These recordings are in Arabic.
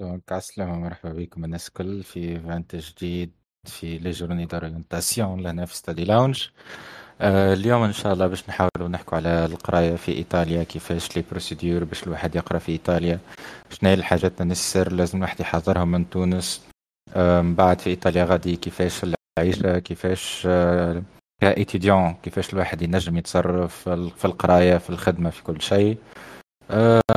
donc عسلامة مرحبا بكم. الناس الكل في événement جديد في les journées d'orientation لهنا في Study Lounge. آه اليوم إن شاء الله باش نحاولوا نحكوا على القراية في إيطاليا كيفاش les procédures باش الواحد يقرأ في إيطاليا. شنو هي الحاجات الناس لازم الواحد يحضرهم من تونس؟ آه من بعد في إيطاليا غادي كيفاش العيشة كيفاش آه ك étudiant كيفاش الواحد ينجم يتصرف في القراية في الخدمة في كل شيء.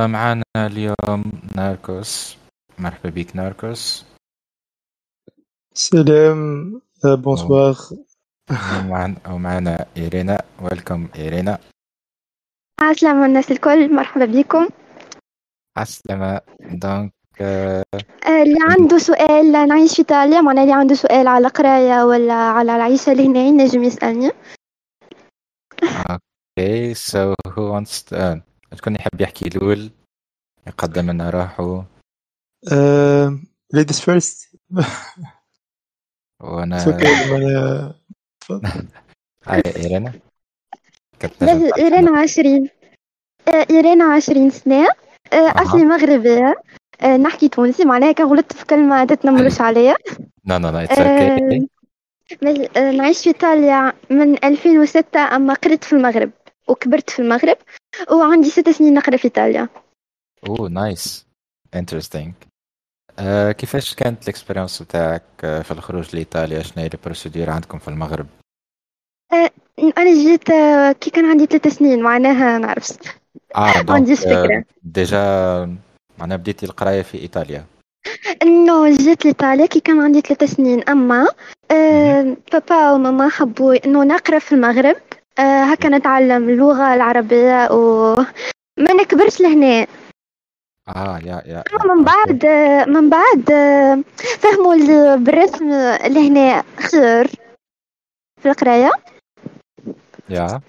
معنا اليوم ناركوس مرحبا بك ناركوس. سلام bonsoir. ومعنا إيرينا. welcome إيرينا. عسلامة الناس الكل مرحبا بكم. عسلامة donc اللي عنده سؤال نعيش في إيطاليا معناها اللي عنده سؤال على قراية ولا على العيشة اللي هنا نجم يسألني okay so who wants شكون يحب يحكي الأول يقدم لنا روحه ladies first وأنا أنا hi إيرينا. إيرينا عشرين. إيرينا عشرين سنة. أصلي مغربية نحكي تونسي. معناها كان غلطت في كلمة تتنمرش عليا لا لا لا نعيش في إيطاليا من 2006 أما قريت في المغرب وكبرت في المغرب وعندي ست سنين نقرأ في إيطاليا. oh nice interesting آه كيفاش كانت ال expérience بتاعك في الخروج لإيطاليا؟ شنو هي ال procédure عندكم في المغرب؟ آه أنا جيت آه كي كان عندي ثلاث سنين معناها ما عرفتش آه ما عنديش فكرة. آه déjà معناها بديتي القراية في إيطاليا. نو جيت لإيطاليا كي كان عندي ثلاث سنين. أما آه بابا وماما حبوا إنه نقرأ في المغرب. آه هكا نتعلم اللغة العربية و ما نكبرش لهنا. آه يا يا من بعد من بعد فهموا بالرسم لهنا خير في القراية. يا.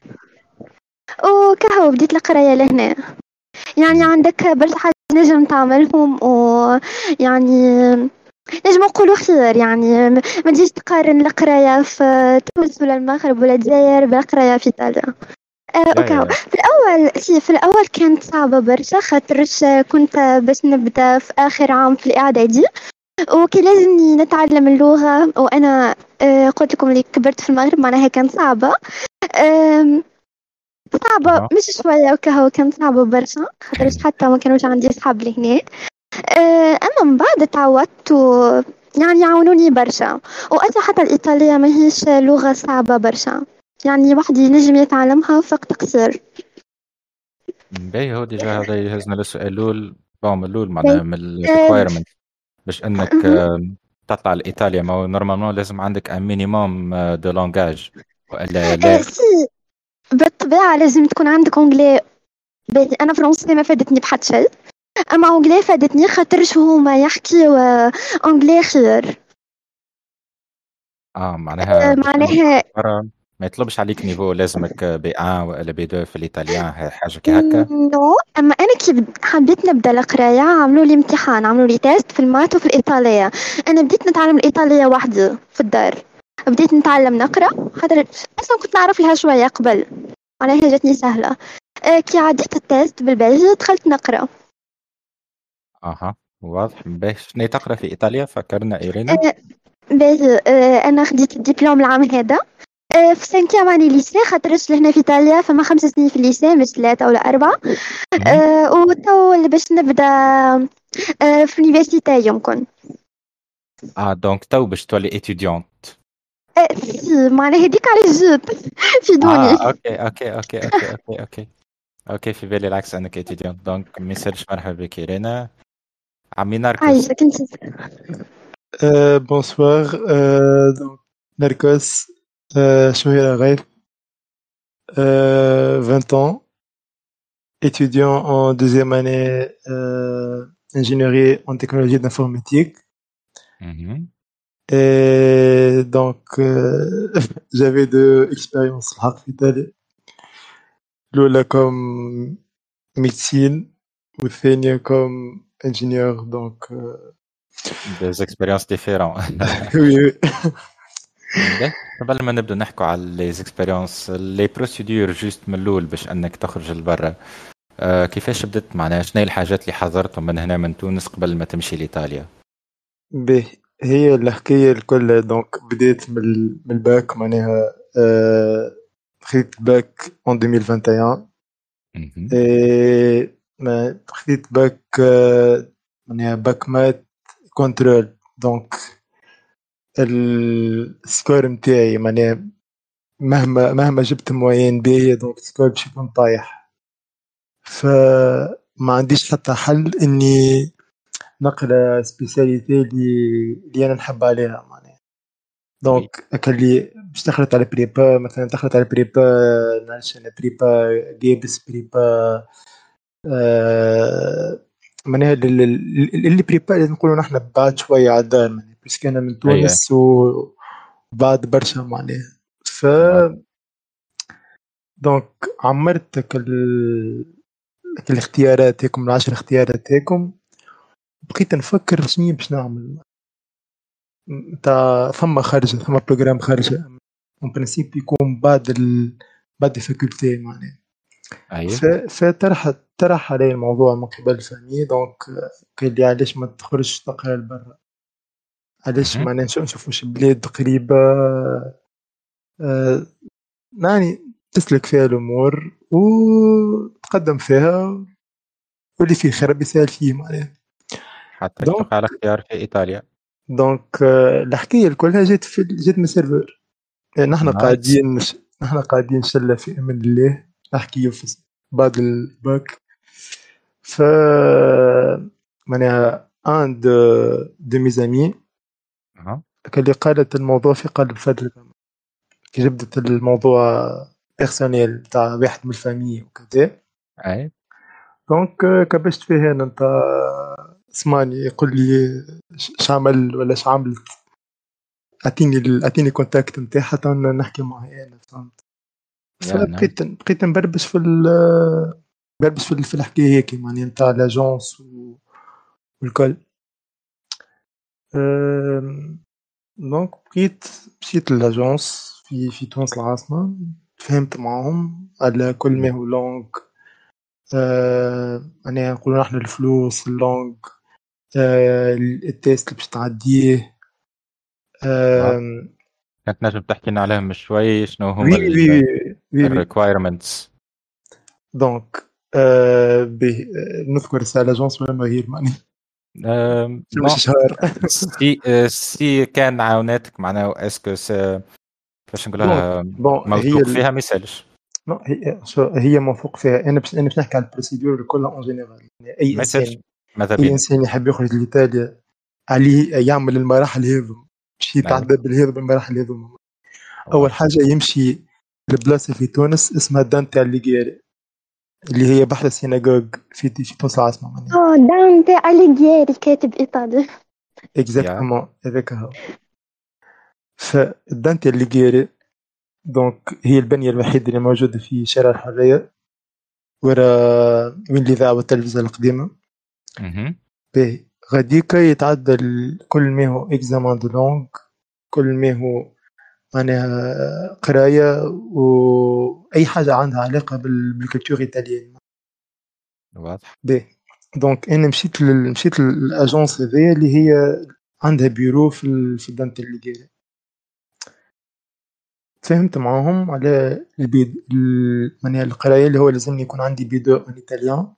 وكهو بديت القراية لهنا. يعني عندك برشا حاجات نجم تعملهم ويعني نجم نقولوا خير. يعني ما تجيش تقارن القراية في تونس ولا المغرب ولا الجزائر بالقراية في إيطاليا. أوكي. في الأول في الأول كانت صعبة برشا خاطرش كنت باش نبدأ في آخر عام في الإعدادي وكي لازمني نتعلم اللغة وأنا قلت لكم اللي كبرت في المغرب معناها كانت صعبة. صعبة مش شوية وكهو كانت صعبة برشا خاطرش حتى ما كانوش عندي أصحاب لهنا أما من بعد تعودت و يعني يعاونوني برشا وأصلا حتى الإيطالية ماهيش لغة صعبة برشا. يعني واحد ينجم يتعلمها وقت قصير باهي هو déjà هذا يهزنا للسؤال الأول. bon من الأول معناها من ال requirement باش أنك تطلع لإيطاليا ما هو normalement لازم عندك un minimum de langage وإلا لا. بالطبيعة لازم تكون عندك anglais أنا فرنسي ما فادتني بحد شيء. أما anglais فادتني خاطرش هما يحكيو anglais خير. آه معناها معناها ما يطلبش عليك niveau لازمك B1 ولا B2 في ال italien حاجة كي هكا. non. أما أنا كي حبيت نبدأ القراية عملوا لي امتحان عملوا لي test في ال maths وفي الإيطالية. أنا بديت نتعلم الإيطالية وحدي في الدار. بديت نتعلم نقرأ خاطر أصلا كنت نعرف لها شوية قبل. معناها جاتني سهلة. كي عديت ال test بالباهي دخلت نقرأ. أها واضح. باهي شنو تقرأ في إيطاليا فكرنا إيرينا. باهي أنا خديت الدبلوم العام هذا. في cinquième année lycée خاطرش لهنا في إيطاليا فما خمس سنين في ال lycée مش ثلاثة ولا أربعة. أه وتو باش نبدأ أه في ال université يمكن آه donc تو باش تولي étudiante أه si معناها هذيك على جيت في دوني. آه أوكي أوكي أوكي أوكي أوكي أوكي أوكي في بالي العكس أنك étudiante donc ما يسالش مرحبا بك إيرينا. عمي ناركوس عايشك انت bonsoir donc ناركوس شنو هي رغيف 20 ans étudiant en deuxième année euh, ingénierie en technologie d'informatique et donc euh, j'avais deux expériences في إيطاليا الأولى comme médecine والثانية comme ingénieur donc euh... des expériences différentes oui, oui. قبل ما نبدأ نحكوا على لي زيكسبيريونس لي بروسيدور جوست من الأول باش أنك تخرج لبرا. آه كيفاش بدت معناها شنو الحاجات اللي حضرتهم من هنا من تونس قبل ما تمشي لإيطاليا؟ به هي الحكاية الكل donc بديت من من الباك معناها آه، خديت bac en 2021 اي ما خديت باك آه، معناها bac maths contrôle donc ال score نتاعي معناها مهما مهما جبت moyenne باهية donc ال score باش يكون طايح. فما عنديش حتى حل إني نقرأ spécialité اللي اللي أنا نحب عليها معناها. donc اللي باش دخلت على prépa مثلا دخلت على prépa نعرفش أنا prépa جيبس prépa آه معناها اللي prépa اللي نقولوا نحن بعد شوية على الدار بس أنا من تونس وبعد برشا معناها ف donc عمرت الاختيارات هيكم العشر اختيارات هيكم. بقيت نفكر شنو باش نعمل. تا ثم خارجة ثم programme خارجة en principe يكون بعد ال... بعد ال faculté معناها. أيوه. فطرح طرح علي الموضوع من قبل famille donc قال لي علاش ما تخرجش تقرا لبرا علاش معناها نشوف واش بلاد قريبة. آه يعني تسلك فيها الأمور وتقدم فيها واللي فيه خير بيسال فيه معناها. حتى دونك على اختيار في إيطاليا. دونك آه، الحكاية كلها جات في جات من السيرفر يعني نحن قاعدين نحن قاعدين شله في أمان الله نحكي في بعد الباك. ف معناها un de de mes amis اللي قالت الموضوع في قلب كي جبدت الموضوع personnel تاع واحد من ال famille وكذا. أي. donc كبشت فيه أنا. أنت اسمعني يقول لي شعمل ولا شعملت أعطيني أعطيني contact نتاعها حتى نحكي معها أنا فهمت؟ فبقيت بقيت نبربش في بربش في, في الحكاية هيك معناها نتاع l'agence والكل. donc بقيت مشيت l'agence في في تونس العاصمة فهمت معاهم على كل ما هو langue معناها نقولوا نحن الفلوس ال langue آه، ال test اللي باش تعديه كنت نجم تحكي لنا عليهم شوي شنو هما ال requirements donc نذكر ça l'agence ولا غير معني مش شهر؟ si آه، si كان عاوناتك معناها est-ce que كيفاش نقولها موثوق فيها ما يسالش. هي هي موثوق فيها. أنا بس أنا باش نحكي على ال procédure كلها en général يعني أي انسان أي إنسان يحب يخرج لإيطاليا عليه يعمل المراحل هذو. باش نعم. يتعدى بالهذا بالمراحل هذو. أول حاجة يمشي لبلاصة في تونس اسمها دانتي اليجيري اللي هي بحر ال synagogue في في تونس العاصمه آه دانتي أليجيري كاتب إيطالي. exactement هذاك هو فدانتي أليجيري donc هي البنية الوحيدة اللي موجودة في شارع الحرية ورا وين الاذاعه والتلفزيون القديمة. باهي غاديكا يتعدى كل ما هو examen de langue كل ما هو معناها قراية واي حاجة عندها علاقة بال culture italienne. واضح. باهي donc أنا مشيت لل... مشيت لl'agence هذيا اللي هي عندها بيرو في. في الدانتي اللي تفاهمت معاهم على البيد معناها القراية اللي هو لازمني يكون عندي B2 en italien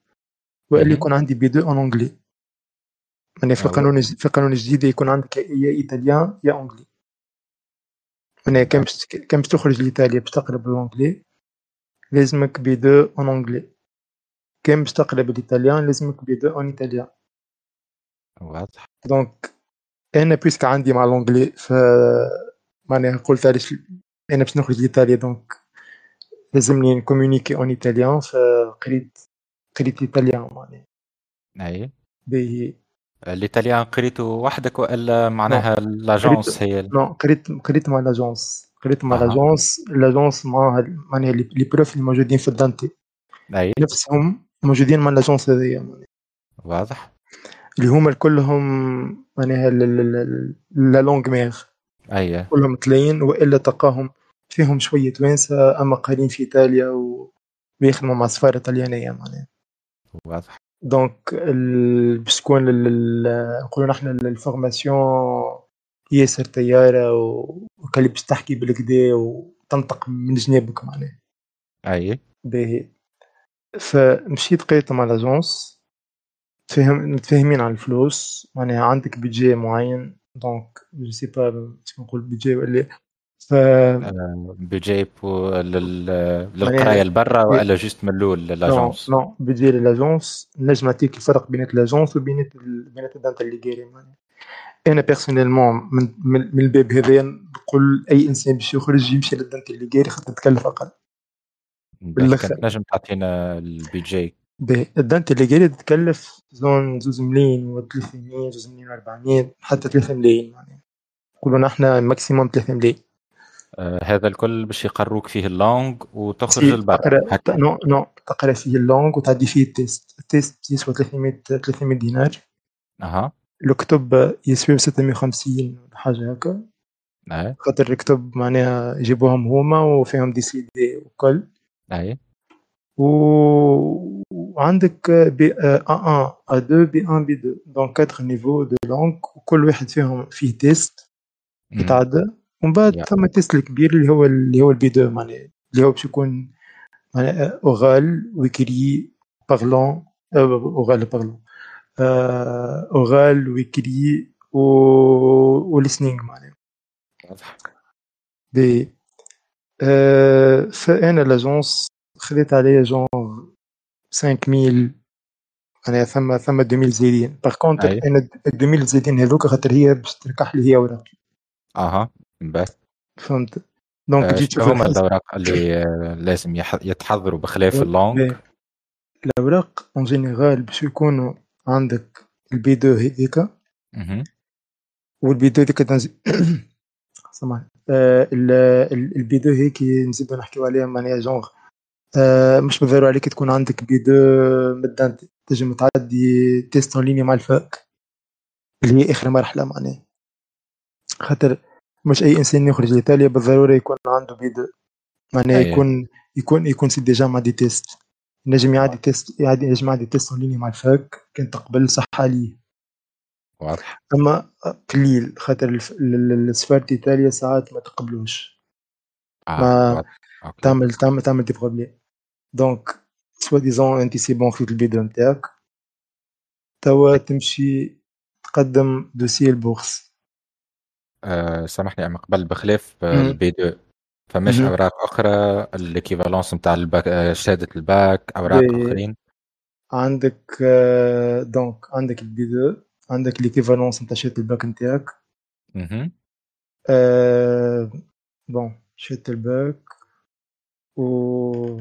وإلا يكون عندي B2 en anglais يعني في القانون في القانون الجديد يكون عندك يا italien يا anglais يعني كان باش كان باش تخرج لايطاليا باش تقرا بال anglais لازمك B2 en anglais كان باش تقرا بال italien لازمك B2 en italien واضح donc أنا puisque عندي مع ال anglais ف معناها قلت علاش أنا باش نخرج لايطاليا donc لازمني نcommuniqui en italien فقريت قريت italien معناها اي باهي ال italien قريته وحدك والا معناها l'agence هي نو قريت قريت مع لاجونس قريت مع l'agence l'agence مع معناها les profs اللي موجودين في الدانتي اي نفسهم موجودين مع l'agence هذيا واضح اللي هما كلهم معناها la langue mère اي كلهم تلاين والا تلقاهم فيهم شوية توانسه اما قاعدين في ايطاليا و... ويخدموا مع السفاره الطليانيه معناها واضح donc باش تكون نقولوا نحن ال formation ياسر طياره وكلي باش تحكي بالكدا وتنطق من جنابك معناها. أي. باهي. فمشيت قريت مع l'agence تفهم متفاهمين على الفلوس معناها عندك budget معين. donc je sais pas نقول budget ولا ف بيجي بو لل- للقراية لبرا ولا juste من الأول نو للاجونس نو بيدجي l'agence نجم نعطيك الفرق بين لاجونس وبين بين الدانتا اللي معناها أنا personnellement من, من, من الباب هذايا نقول أي إنسان باش يخرج يمشي لل Dante Alighieri خاطر تكلف أقل. بالآخر. كنت نجم تعطينا البيجي ال Dante Alighieri تتكلف زون زوز ملايين و 300 زوز ملايين و 400 حتى 3 ملايين معناها. نقولوا نحن maximum 3 ملايين. آه هذا الكل باش يقروك فيه ال langue وتخرج سي لبرا نو نو تقرأ فيه ال langue وتعدي فيه ال test ال test يسوى 300 300 دينار. أها. الكتب يسوي 650 حاجة هكا. أي. خاطر الكتب معناها يجيبوهم هما وفيهم des CD وكل. أي. و- وعندك بي A 1 A 2 B 1 B 2 donc 4 niveaux de langue وكل واحد فيهم فيه test. يتعدى ومن بعد يا. ثم ال test الكبير اللي هو اللي هو ال B 2 معناها اللي هو باش يكون معناها oral و écrit parlant oral parlant اورال ويكري و وليسنينغ معناها. واضح. بي آه، فأنا لاجونس خذيت عليا جونغ 5000 أنا ثم ثم 2000 زايدين. باغ كونتر أي. أنا 2000 زايدين هذوك خاطر هي باش تركح لي هي اوراقي أها. باهي فهمت. دونك آه، جيت شنو شوف هما الأوراق اللي لازم يتحضروا بخلاف اللونج. الأوراق en général باش يكونوا عندك ال B 2 هذيك. وال B 2 هذيك سامحني ال- ال- ال B 2 هيك نزيدو نحكيو عليها معناها جونغ مش بالضرورة عليك تكون عندك B 2 مدانتي تنجم تعدي test en ligne مع ال fac. اللي هي آخر مرحلة معناها. خاطر مش أي إنسان يخرج لإيطاليا بالضرورة يكون عنده B 2 معناها أي. يكون يكون يكون c'est déjà مع des tests. نجم يعدي test يعدي نجم يعدي test اون مع ال fac كان تقبل صح عليه واضح. اما قليل خاطر السفارة إيطاليا ساعات ما تقبلوش. آه ما-. تعمل تعمل تعمل des problèmes donc soit disons أنت c'est bon خذيت ال B2 نتاعك توا تمشي تقدم dossier ال bourse آه، سامحني أما قبل بخلاف آه،. ال B2 فماش. أوراق أخرى ال équivalence نتاع الباك آه، شهادة الباك أوراق بي- آخرين. عندك آه، donc عندك ال B2 عندك l'équivalence نتاع شهادة الباك نتاعك. bon شهادة الباك و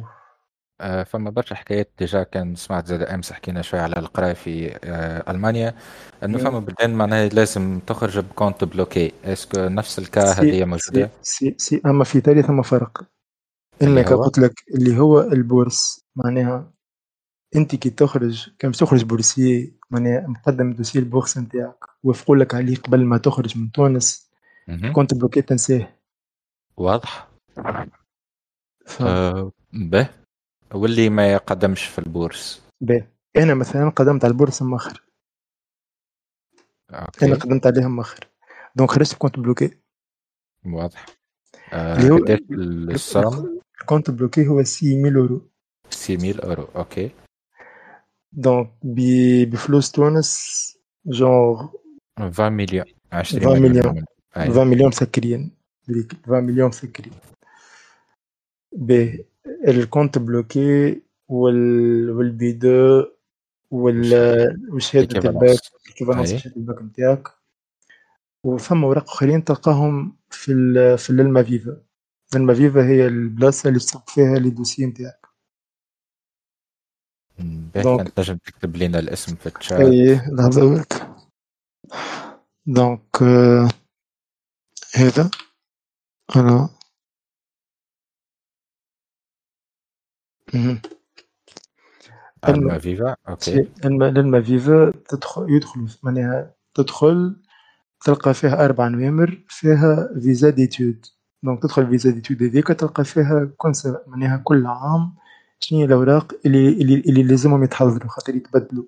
آه، فما برشا حكايات déjà كان سمعت زاد أمس حكينا شوية على القرايه في آه، ألمانيا إنه. فما بلدان معناها لازم تخرج ب compte bloqué. est-ce que نفس ال cas هذه موجودة؟ si, si, أما في إيطاليا ثم فرق. إنك هو؟ قلت لك اللي هو ال bourse معناها أنت كي تخرج كان تخرج boursier معناها مقدم dossier ال bourse نتاعك. ويوافقوا لك عليه قبل ما تخرج من تونس. compte bloqué تنساه. واضح. ف... آه، به. واللي ما يقدمش في ال bourse. باهي. أنا مثلا قدمت على ال bourse مخر أنا قدمت عليها مخر donc خرجت ب compte bloqué. واضح. آه، اللي هو قداش السوم ال compte bloqué هو 6000 أورو. 6000 أورو. OK. donc بفلوس تونس genre 20 مليون 20 20 مليون مليون. من- أي. 20 مليون مسكرين بريك 20 مليون مسكرين باهي ال compte bloqué وال وال B2 وال وشهادة ال bac. équivalence أي. شهادة الباك نتاعك وثم اوراق اخرين تلقاهم في ال في ال Almaviva ال Almaviva هي البلاصة اللي تصب فيها les dossiers نتاعك. باهي donc- تنجم تكتب لنا الاسم في الشات. أي لحظة donc آه، هذا. أنا مهم. Almaviva؟ OK. الما Almaviva تدخل يدخل معناها تدخل تلقى فيها أربع نوامر فيها visa d'études donc تدخل visa d'études هذيك تلقى فيها معناها كل عام شنو الأوراق اللي اللي, اللي لازمهم يتحضروا خاطر يتبدلوا.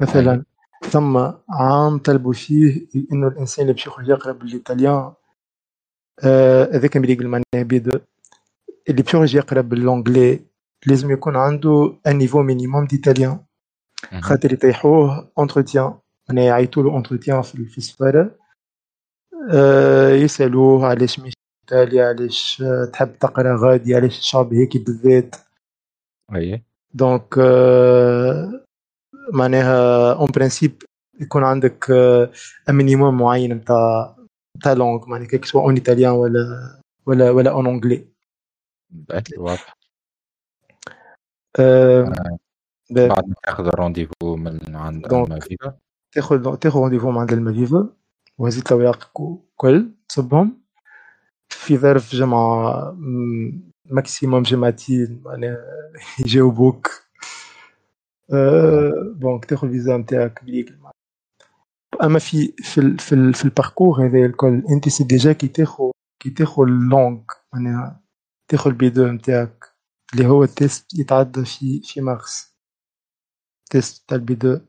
مثلا ثم عام طلبوا فيه إنه الإنسان اللي باش يخرج يقرأ بال italien آه، هذاك آه معناها B2 اللي باش يخرج يقرأ ب l'anglais لازم يكون عنده un niveau minimum d'italien خاطر يطيحوه entretien معناها يعيطوا له entretien في السفارة. آه يسألوه علاش مش إيطاليا علاش تحب تقرأ غادي علاش الشعبة هذيك بالذات. أي. donc آه معناها en principe يكون عندك un minimum معين نتاع نتاع langue معناها que ce soit en italien ولا ولا ولا en anglais واضح. آه بعد ما تاخذ ال rendez-vous من عند Almaviva تاخذ تاخذ rendez-vous من عند Almaviva وهزيت الاوراق الكل تصبهم. في ظرف جمعة maximum جمعتين معناها يجاوبوك. أه تاخذ الفيزا نتاعك بليك. أما في في ال في, ال في ال parcours هذا الكل أنت c'est déjà كي تاخذ كي تاخذ ال langue معناها تاخذ ال B2 نتاعك. اللي هو ال test يتعدى في في مارس test تاع ال B2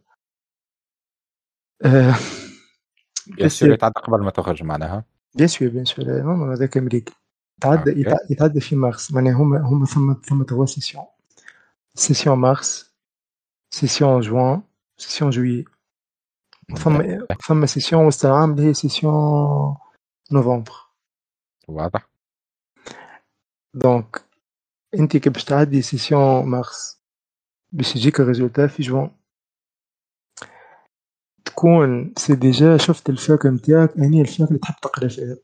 bien sûr يتعدى قبل ما تخرج معناها. bien sûr bien sûr non هذاك أمريكي. يتعدى يتعدى في مارس معناها هما هما ثم ثم توا session session مارس session جوان session juillet ثم ثم session وسط العام اللي هي session نوفمبر واضح. donc انت كي باش تعدي session مارس باش يجيك ال résultat في جوان. تكون c'est déjà شفت ال fac نتاعك انهي ال fac اللي تحب تقرا فيها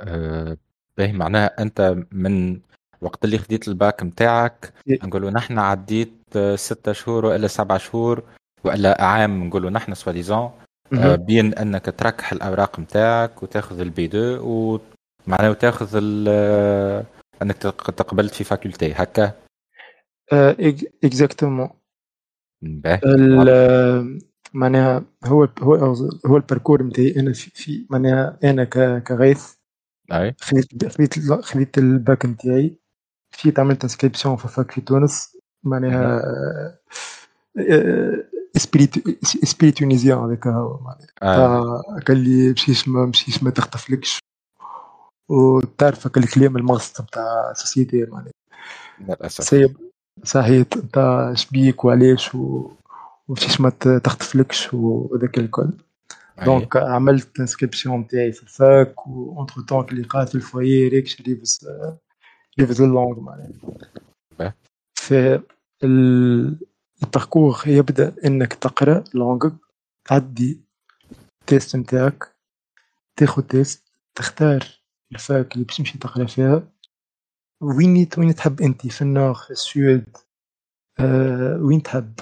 أه باهي معناها أنت من وقت اللي خديت الباك نتاعك نقولوا نحن عديت ستة شهور وإلا سبعة شهور وإلا عام نقولوا نحن soit disons أه بين أنك تركح الأوراق نتاعك وتاخذ ال B2 ومعناها وتاخذ أنك تقبلت في faculté هكا؟ exactement معناها هو هو هو ال parcours نتاعي أنا في, في معناها أنا كغيث. أي. خذيت خذيت خذيت الباك نتاعي مشيت عملت inscription في fac في تونس. معناها esprit tunisien هذاك هو معناها. قال لي مشيش ما مشيش ما تخطفلكش وتعرف الكلام المغص نتاع société معناها. للأسف. صحيح انت شبيك وعلاش و... ومشيش ما تخطفلكش وذاك الكل. دونك عملت انسكريبسيون نتاعي في الفاك وانتر طون اللي قاعد في الفويي ريكش ليفز ليفز اللونغ معناها. في الباركور يبدأ إنك تقرأ لونغ تعدي التيست نتاعك تاخذ تيست تختار ال fac اللي باش تمشي تقرا فيها. وين وين تحب انت في ال nord في ال sud؟ آه وين تحب؟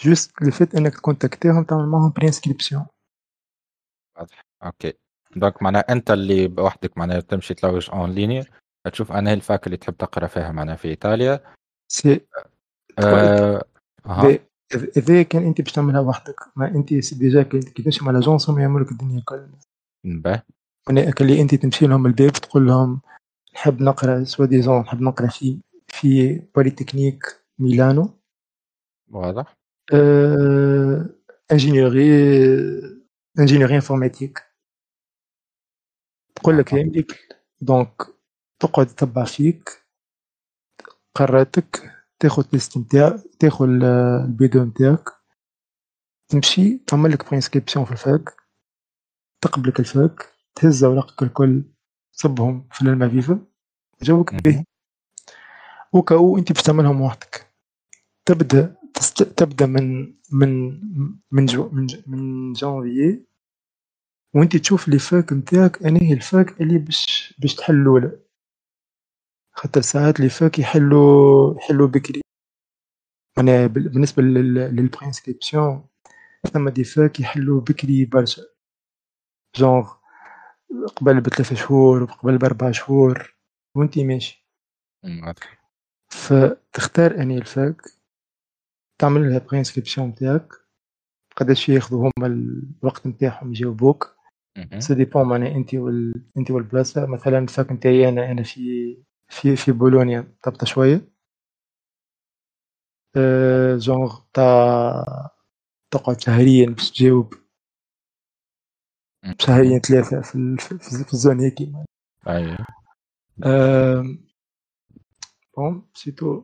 juste le fait انك ت contacti هم تعمل معاهم préinscription. واضح. OK. donc معناها أنت اللي بوحدك معناها تمشي تلوج en ligne. تشوف انهي ال fac اللي تحب تقرا فيها معناها في إيطاليا. سي آه... إذا كان انت باش تعملها وحدك ما انت déjà كي تمشي مع l'agence هم يعملوا لك الدنيا كل به اللي أنت تمشي لهم الباب تقول لهم نحب نقرأ soit disons نحب نقرأ في في بوليتكنيك ميلانو. واضح أه... ingénierie ingénierie informatique تقول لك يملك donc تقعد تتبع فيك قراتك تاخذ test نتاع تاخذ البيدو نتاعك تمشي تعمل لك préinscription في ال fac تقبلك ال fac. تهز أوراقك الكل تصبهم في المافيفا جاوبك به وكاو أنت باش تعملهم وحدك. تبدأ تست... تبدأ من من من جو من, من جانفيي وأنت تشوف les facs نتاعك انهي ال fac اللي باش باش تحل الاولى خاطر ساعات les facs يحلوا يحلوا بكري. أنا بالنسبة لل préinscription ثم des facs يحلوا بكري برشا. جونغ قبل بثلاث شهور وقبل باربع شهور وانت ماشي. فتختار انهي ال fac تعمل لها préinscription نتاعك قداش ياخذوا هما الوقت نتاعهم يجاوبوك. ça dépend معناها انت وال... انت والبلاصة. مثلا ال fac نتاعي أنا أنا في في في بولونيا تبطى شوية. أه جونغ تاع تقعد شهريا باش تجاوب. شهريا ثلاثة في, في, ال zone هيك أيوه. bon c'est tout.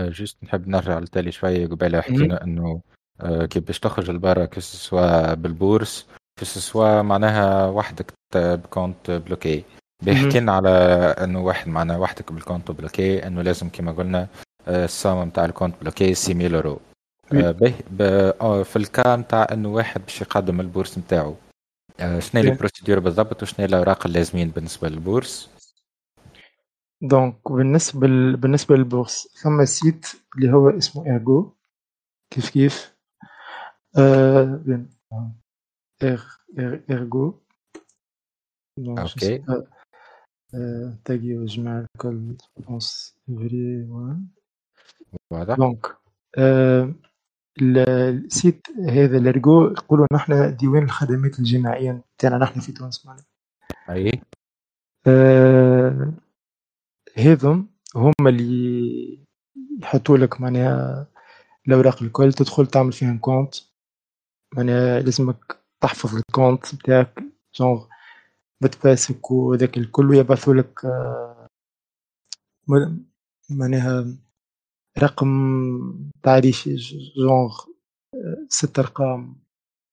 juste نحب نرجع لتالي شوية قبل حكينا إنه آه، كي باش تخرج لبرا soit بال bourse. soit معناها وحدك ب compte bloqué. بيحكينا على إنه واحد معناها وحدك بال compte bloqué إنه لازم كما قلنا آه، السوم نتاع ال compte bloqué 6000 يورو به في ال cas نتاع إنه واحد باش يقدم ال bourse نتاعو شنو هي ال procédure بالضبط وشنو هي الأوراق اللازمين بالنسبة لل bourse؟ donc بالنسبة ل... بالنسبة لل bourse ثم site اللي هو اسمه ايرجو كيف كيف؟ آه... إر... إر... ايرجو أوكي. آه... تاجي وجمع الكل بونس فيري واضح. دونك آه... السيت هذا الارجو يقولوا نحن ديوان الخدمات الجماعية تاعنا نحن في تونس معناها. أي. آه هذم هم اللي يحطوا لك معناها الأوراق الكل تدخل تعمل فيهم كونت معناها لازمك تحفظ الكونت بتاعك جونغ بتباسك وذاك الكل ويبعثوا لك آه معناها رقم تعريفي جونغ ست أرقام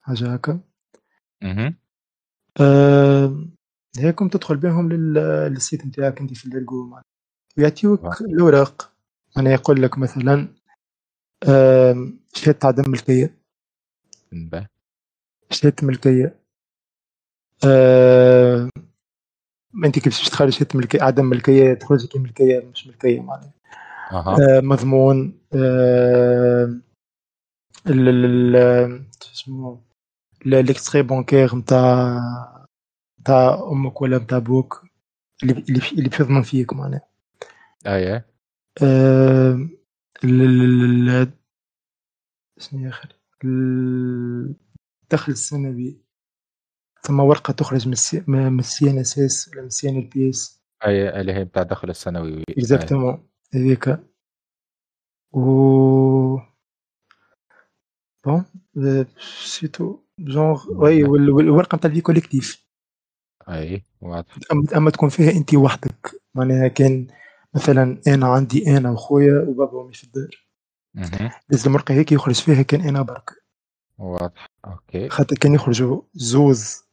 حاجة هكا. أه هيكم تدخل بهم للسيت نتاعك انت في الارجو ويعطيوك الأوراق. أنا يقول لك مثلا شهاده عدم ملكية. شهاده ملكية. أه انت كيف تخرج شهاده ملكية عدم ملكية تخرج لك ملكية مش ملكية معناها. أه مضمون أه اسمه l'extrait bancaire نتاع نتاع أمك ولا نتاع أبوك اللي اللي بيضمن فيك معناها. إيه آه شنو يا أخي؟ الدخل السنوي ثم ورقة تخرج من ال CNSS ولا من ال CNRP S. اي اللي هي بتاع الدخل السنوي. exactement هذيك. و bon c'est tout genre oui والورقة نتاع ال fiche collective أي واضح. أما تكون فيها انت وحدك. معناها كان مثلا أنا عندي أنا وخويا وبابا وأمي في الدار. لازم ورقه هيك يخرج فيها كان أنا برك. واضح. OK. خاطر كان يخرجوا زوز.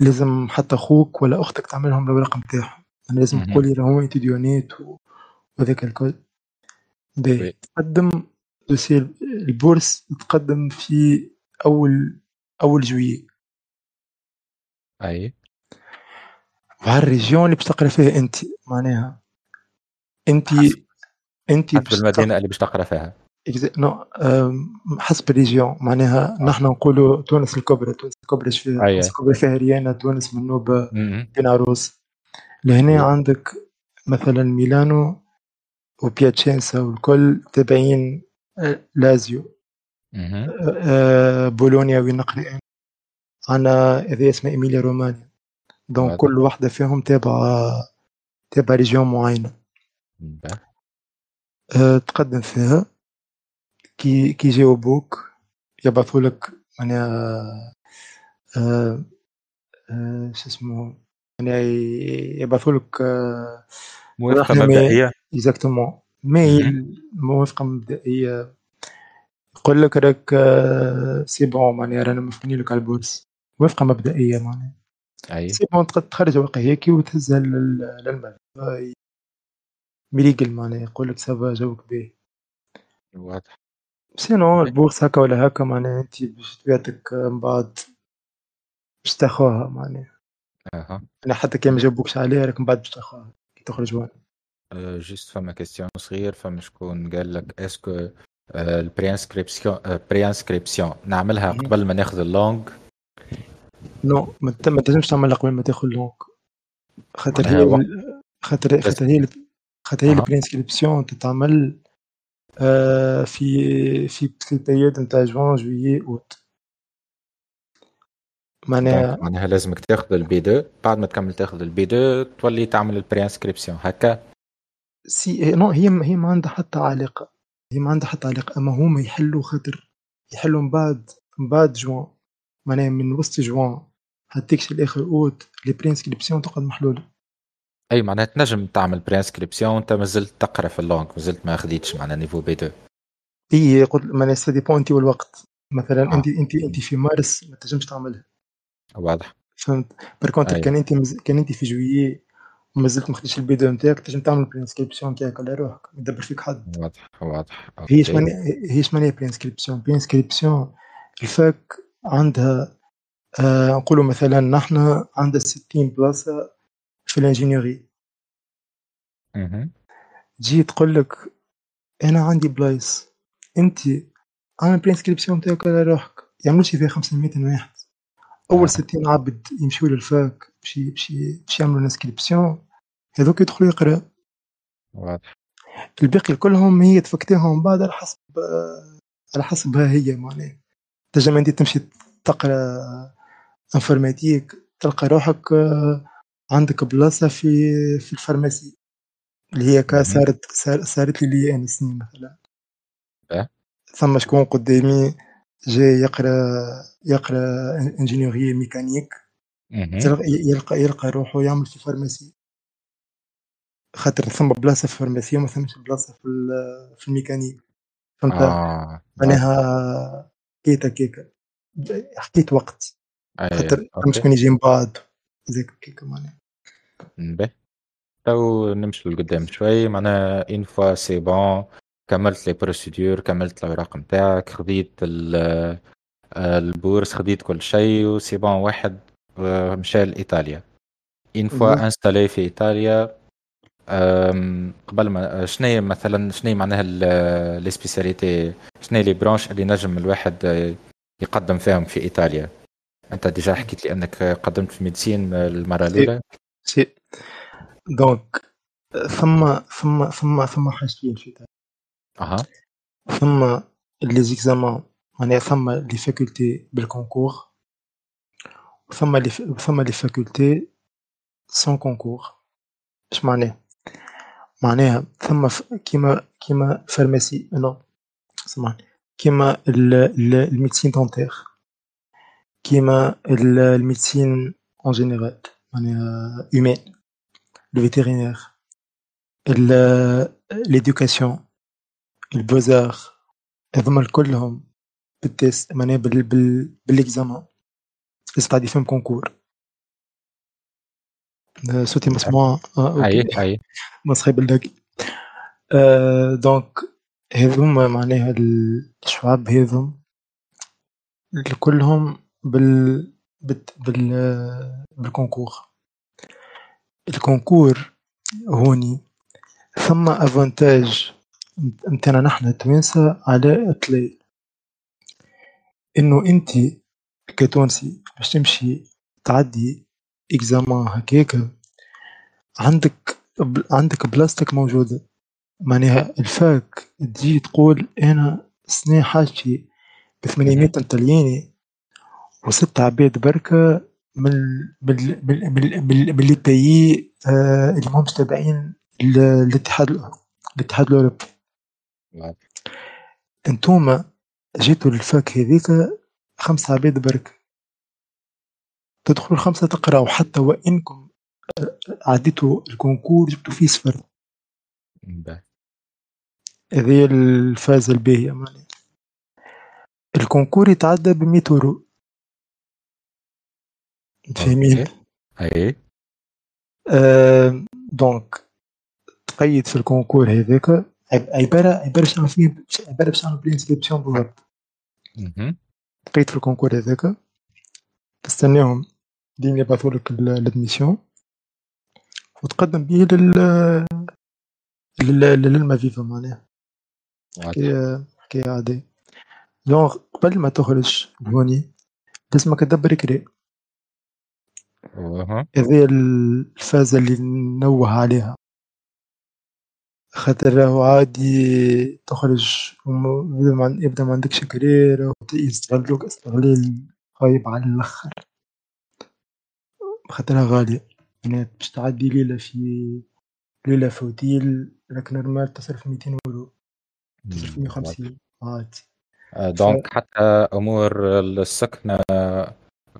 لازم حتى أخوك ولا أختك تعملهم الورق نتاعهم يعني لازم تقول لي راهو انت ديونيت وهذاك الكل تقدم dossier ال bourse يتقدم في أول أول جويي أي. وهال région اللي باش تقرا فيها أنت معناها أنت أنت حسب المدينة اللي باش تقرا فيها. non حسب ال région. معناها نحن نقولوا تونس الكبرى. تونس الكبرى فيها؟ تونس الكبرى فيها أريانا تونس منوبة بن عروس. لهنا عندك مثلا ميلانو وبياتشينسا والكل تابعين لازيو. آه، بولونيا وين نقرا أنا هذه اسمها إيميليا رومانيا. donc كل واحدة فيهم تابعة تابعة région معينة. أه تقدم فيها. كي كي يجاوبوك يبعثوا لك معناها أه شو اسمه يعني يبعثوا لك موافقة مبدئية. exactement mail موافقة مبدئية. يقول لك راك c'est bon معناها رانا موافقين لك على ال bourse موافقة مبدئية معناها اي c'est bon تخرج ورقه هيك وتهزها للمال. ميليقل معناها يقول لك ça va جوك باهي واضح. sinon ال bourse هكا ولا هكا معناها انت باش تبيعتك من بعد. باش تاخوها معناها أها. أنا حتى كان ما جاوبوكش عليها راك من بعد باش تاخوها تخرج وين juste فما question صغير فما شكون قال لك est-ce que ال pré-inscription pré-inscription نعملها قبل ما ناخذ ال langue؟ non ما تنجمش تعملها قبل ما تاخذ ال langue. خاطر هي خاطر خاطر هي خاطر هي ال pré-inscription تتعمل في في في ال période نتاع جوان جويي اوت معناها معناها لازمك تاخذ ال B2 بعد ما تكمل تاخذ ال B2 تولي تعمل ال pré-inscription هكا. sinon هي هي ما عندها حتى علاقة. هي ما عندها حتى علاقة. أما هما يحلوا خاطر يحلوا من بعد من بعد جوان معناها من وسط جوان حتى لاخر أوت les pré-inscriptions تقعد محلولة. أي معناها تنجم تعمل pré-inscription وانت مازلت تقرأ في ال langue مازلت ما خديتش معناها niveau B2 إي قلت معناها ça dépend أنت والوقت. مثلا آه. أنت أنت أنت في مارس ما تنجمش تعملها. واضح. فهمت. par contre كان انت مز... كان انت في جويي ومازلت ما خديتش ال B2 نتاعك تنجم تعمل pré-inscription نتاعك على روحك. ما يدبر فيك حد. واضح واضح. هي معناها هي معناها pré-inscription pré-inscription ال fac عندها آه نقولوا مثلا نحن عندنا 60 بلاصة في ال ingénierie. تجي تقول لك أنا عندي بلايص. انت اعمل pré-inscription تاعك على روحك. يعملوش فيها 500 واحد. أول 60 عبد يمشيو لل fac باش باش باش يعملوا inscription هذوك يدخلوا يقرأ. واضح. الباقي كلهم هي تفكتيهم بعد على حسب على حسبها هي معناها. تنجم انت تمشي تقرأ informatique تلقى روحك آه، عندك بلاصة في في ال pharmacie. اللي هي cas صارت صارت لي أنا سنين مثلا. أه؟ ثم شكون قدامي؟ جاي يقرأ يقرأ ingénierie mécanique يلقى يلقى روحه يعمل في pharmacie خاطر ثم بلاصة في ال pharmacie وما ثمش بلاصة في في الميكانيك. فهمت؟ آه. معناها كيتا كيكا حكيت وقت. خاطر مش كان يجي من بعد. زيك كيكا معناها. باهي تو نمشي لقدام شوي. معناها une fois c'est bon كملت les procédures كملت الاوراق نتاعك خديت bourse خديت كل شيء و c'est bon واحد مشى لإيطاليا. une fois installé في إيطاليا قبل ما شنو مثلا شنو معناها les spécialités شنو les branches اللي نجم الواحد يقدم فيهم في إيطاليا؟ أنت déjà حكيت لي أنك قدمت في médecine المرة الأولى. si. donc ثم ثم ثم ثم حاجتين في إيطاليا. أها ثم les examens معناها ثم les facultés بال concours ثم les ثم les facultés sans concours اش معناه معناها ثم كيما كيما pharmacie non سمعني كيما ال médecine dentaire كيما ال médecine en général معناها humaine le vétérinaire ال beaux-arts هذوما كلهم بال test معناها بال بال بال examen. لازم تعدي فيهم concours. صوتي مسموع اي اي مسخي باللاقي donc هذوما معناها الشعب هذم كلهم بال بال بال concours. ال concours هوني. ثم avantage نتاعنا نحن التوانسة على إطلاق. إنه أنت كتونسي باش تمشي تعدي إكزامان هكاكا عندك عندك بلاصتك موجودة. معناها الفاك تجي تقول أنا سنة حاجتي بثمانمية طلياني وست عباد بركة من من من من البيي آه اللي ماهمش تابعين للاتحاد الاتحاد الأوروبي. نعم. انتوما جيتوا لل fac هذيك خمسة عباد برك. تدخلوا الخمسة تقراوا حتى وإنكم عديتوا ال concours جبتوا فيه صفر. هذه الفازة الباهية معناها ال concours يتعدى ب 100 يورو فاهمين؟ أي. آه دونك تقيد في الكونكور هذاك عباره عباره باش نعمل فيه عباره باش نعمل برينسكريبسيون بالضبط تقيت في الكونكور هذاك تستناهم ديما يبعثوا لك الادميسيون وتقدم به لل للما فيفا معناها حكايه حكايه عاديه دونك قبل ما تخرج لهوني لازمك تدبر كري هذه الفازه اللي نوه عليها خاطر راهو عادي تخرج يبدا ما عندكش كاري يستغلوك استغلال خايب على الآخر. خاطرها غالية. يعني باش تعدي ليلة في ليلة في اوتيل لكن normal تصرف 200 يورو. تصرف 150 عادي donc حتى أمور السكنة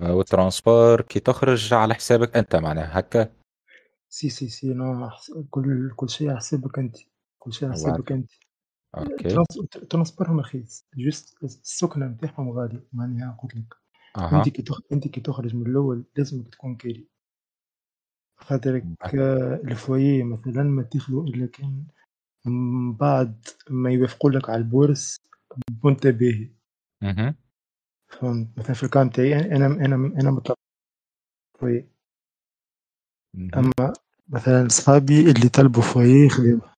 وال transport كي تخرج على حسابك أنت معناها هكا. si si si non كل كل شيء على حسابك انت كل شيء على حسابك انت أوكي transport هم رخيص juste السكنه نتاعهم غالي معناها قلت لك. انت كي انت كي تخرج من الأول لازمك تكون كاري خاطرك ال foyer مثلا ما تاخذوا الا كان من بعد ما يوافقوا لك على ال bourse وانت باهي فهمت مثلا في ال cas متاعي أنا أنا أنا مطلق فوي أما مثلا صحابي اللي طلبوا foyer خذوه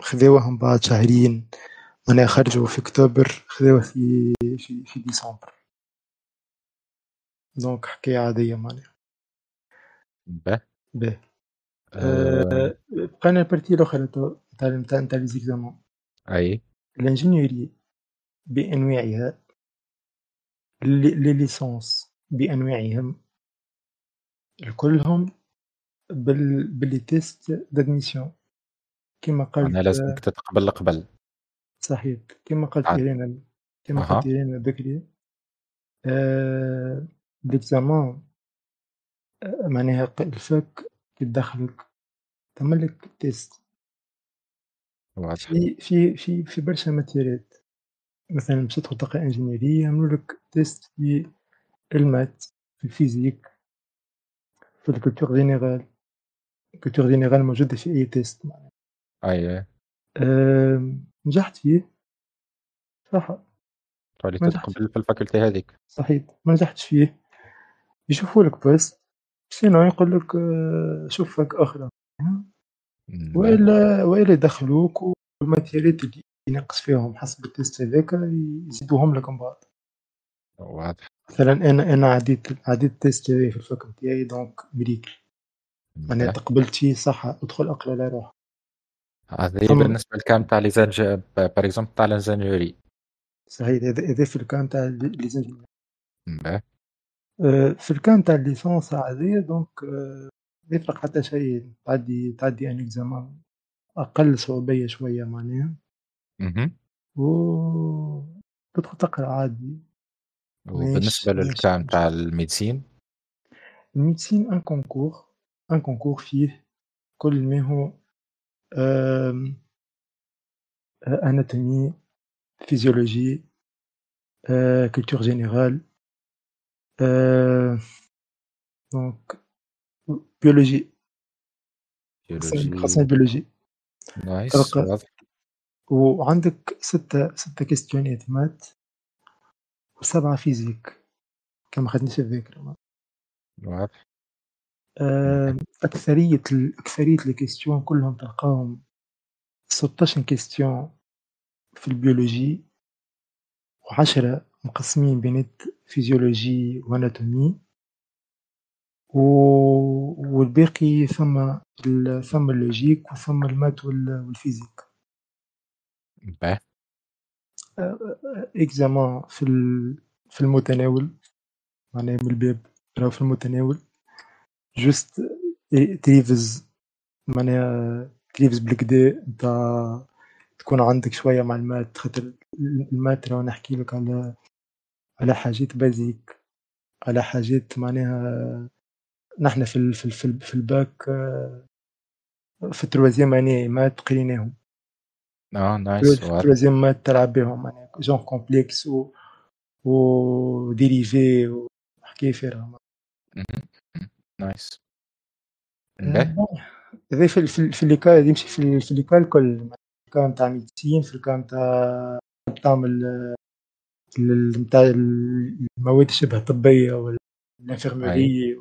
خذوهم بعد شهرين. وأنا خرجوا في أكتوبر خذوه في في في ديسمبر. donc حكاية عادية معناها به؟ به. أه... بقينا ال partie الأخرى تاع تاع تاع les examens أي. ال ingénierie بأنواعها les licences بأنواعهم كلهم بال ب les tests d'admission كما قلت أنا لازمك تتقبل قبل صحيح. كما قلت إيرينا كما أه. قلت إيرينا بكري آه l'examen معناها ال fac كي تدخلك تعملك test. واضح. في في في في برشا ماتيريات. مثلا باش تدخل تقرا ingénierie يعملوا لك test في ال maths في ال physique في ال culture générale. ال culture générale موجودة في أي test أي أه نجحت فيه. صح تولي تتقبل في ال faculté هذيك. صحيح. ما نجحتش فيه. يشوفوا لك بس sinon يقول لك شوف fac أخرى والا وإلا يدخلوك والماتيريات اللي ينقص فيهم حسب ال test هذاك يزيدوهم لك من بعد. واضح. مثلا أنا أنا عديت عديت ال test في نتاعي donc مريڨل معناها تقبلت فيه صح. ادخل اقرأ على روح. هذه بالنسبة لل cas متاع les ingés par exemple تاع l'ingénierie صحيح. هذا في ال cas متاع les ingés في ال cas متاع ال licence هذه donc ما يفرق حتى شيء. تعدي تعدي un examen أقل صعوبية شوية معناها. و تدخل تقرأ عادي. وبالنسبة لل cas متاع ال médecine؟ ال médecine un concours un concours فيه كل ما هو anatomie physiologie culture générale donc biologie biologie خاصة ال biologie nice واضح وعندك ستة ستة question ات maths وسبعة physique كما خدنيش الذاكرة واضح أكثرية أكثرية ال questions كلهم تلقاهم 16 questions في ال biologie وعشرة مقسمين بين فيزيولوجي و anatomie. و... والباقي ثم ثم ال logique وثم ال maths والفيزيك. به examen في في المتناول. معناها من الباب راهو في المتناول. juste تريفز معناها تريفز بالكدا انت تكون عندك شوية معلومات خاطر ال maths راهو نحكي لك على على حاجات basiques على حاجات معناها نحن في ال في ال في, ال في الباك في ال troisième année maths قريناهم آه نايس في التروازيام مات تلعب بهم معناها جون كومبلكس و و ديريفي وحكايه فارغه نايس. هذا في في, في الليكال يمشي في, في الليكال الكل. الكام تاع ميديسين في الكام تاع تعمل نتاع المواد الشبه طبيه والإنفيرميري